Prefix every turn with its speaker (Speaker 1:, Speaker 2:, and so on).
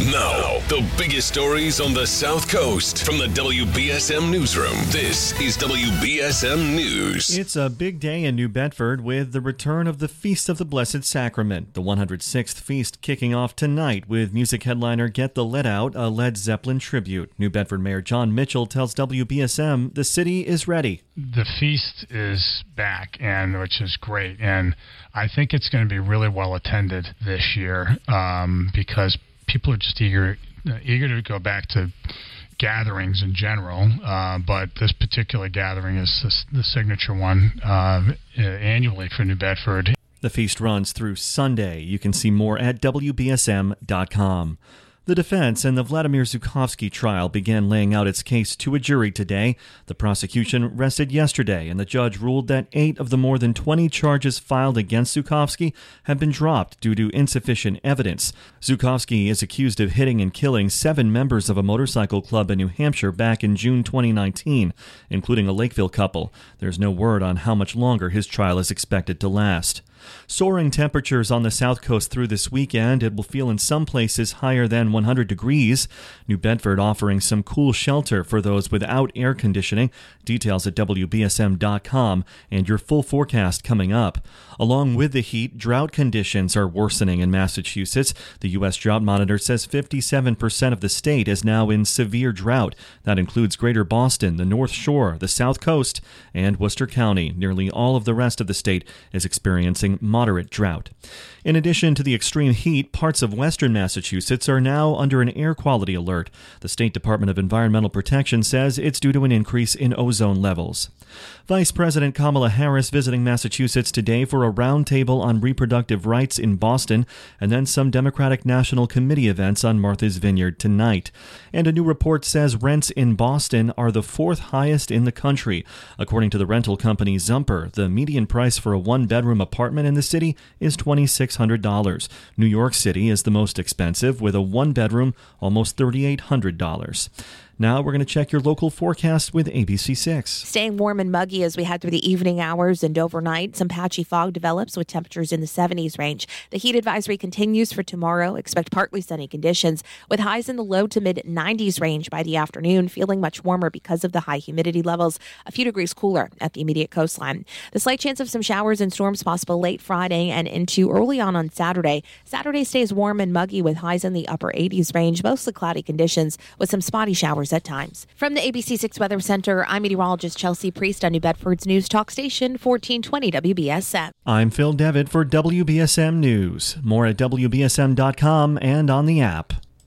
Speaker 1: Now, the biggest stories on the South Coast from the WBSM Newsroom. This is WBSM News.
Speaker 2: It's a big day in New Bedford with the return of the Feast of the Blessed Sacrament, the 106th feast kicking off tonight with music headliner Get the Led Out, a Led Zeppelin tribute. New Bedford Mayor Jon Mitchell tells WBSM the city is ready.
Speaker 3: The feast is back, and which is great, and I think it's going to be really well attended this year um, because people are just eager uh, eager to go back to gatherings in general, uh, but this particular gathering is the, the signature one uh, annually for New Bedford.
Speaker 2: The feast runs through Sunday. You can see more at WBSM.com. The defense in the Vladimir Zhukovskyy trial began laying out its case to a jury today. The prosecution rested yesterday, and the judge ruled that eight of the more than 20 charges filed against Zhukovskyy have been dropped due to insufficient evidence. Zhukovskyy is accused of hitting and killing seven members of a motorcycle club in New Hampshire back in June 2019, including a Lakeville couple. There's no word on how much longer his trial is expected to last. Soaring temperatures on the south coast through this weekend. It will feel in some places higher than 100 degrees. New Bedford offering some cool shelter for those without air conditioning. Details at WBSM.com and your full forecast coming up. Along with the heat, drought conditions are worsening in Massachusetts. The U.S. Drought Monitor says 57% of the state is now in severe drought. That includes Greater Boston, the North Shore, the South Coast, and Worcester County. Nearly all of the rest of the state is experiencing moderate drought. In addition to the extreme heat, parts of western Massachusetts are now under an air quality alert. The State Department of Environmental Protection says it's due to an increase in ozone levels. Vice President Kamala Harris visiting Massachusetts today for a roundtable on reproductive rights in Boston, and then some Democratic National Committee events on Martha's Vineyard tonight. And a new report says rents in Boston are the fourth highest in the country. According to the rental company Zumper, the median price for a one bedroom apartment in the city is $2,600. New York City is the most expensive, with a one bedroom almost $3,800. Now we're going to check your local forecast with ABC6.
Speaker 4: Staying warm and muggy as we head through the evening hours and overnight. Some patchy fog develops with temperatures in the 70s range. The heat advisory continues for tomorrow. Expect partly sunny conditions with highs in the low to mid 90s range by the afternoon, feeling much warmer because of the high humidity levels, a few degrees cooler at the immediate coastline. The slight chance of some showers and storms possible late Friday and into early on on Saturday. Saturday stays warm and muggy with highs in the upper 80s range, mostly cloudy conditions with some spotty showers at times. From the ABC6 Weather Center, I'm meteorologist Chelsea Priest on New Bedford's News Talk Station, 1420 WBSM.
Speaker 2: I'm Phil Devitt for WBSM News. More at WBSM.com and on the app.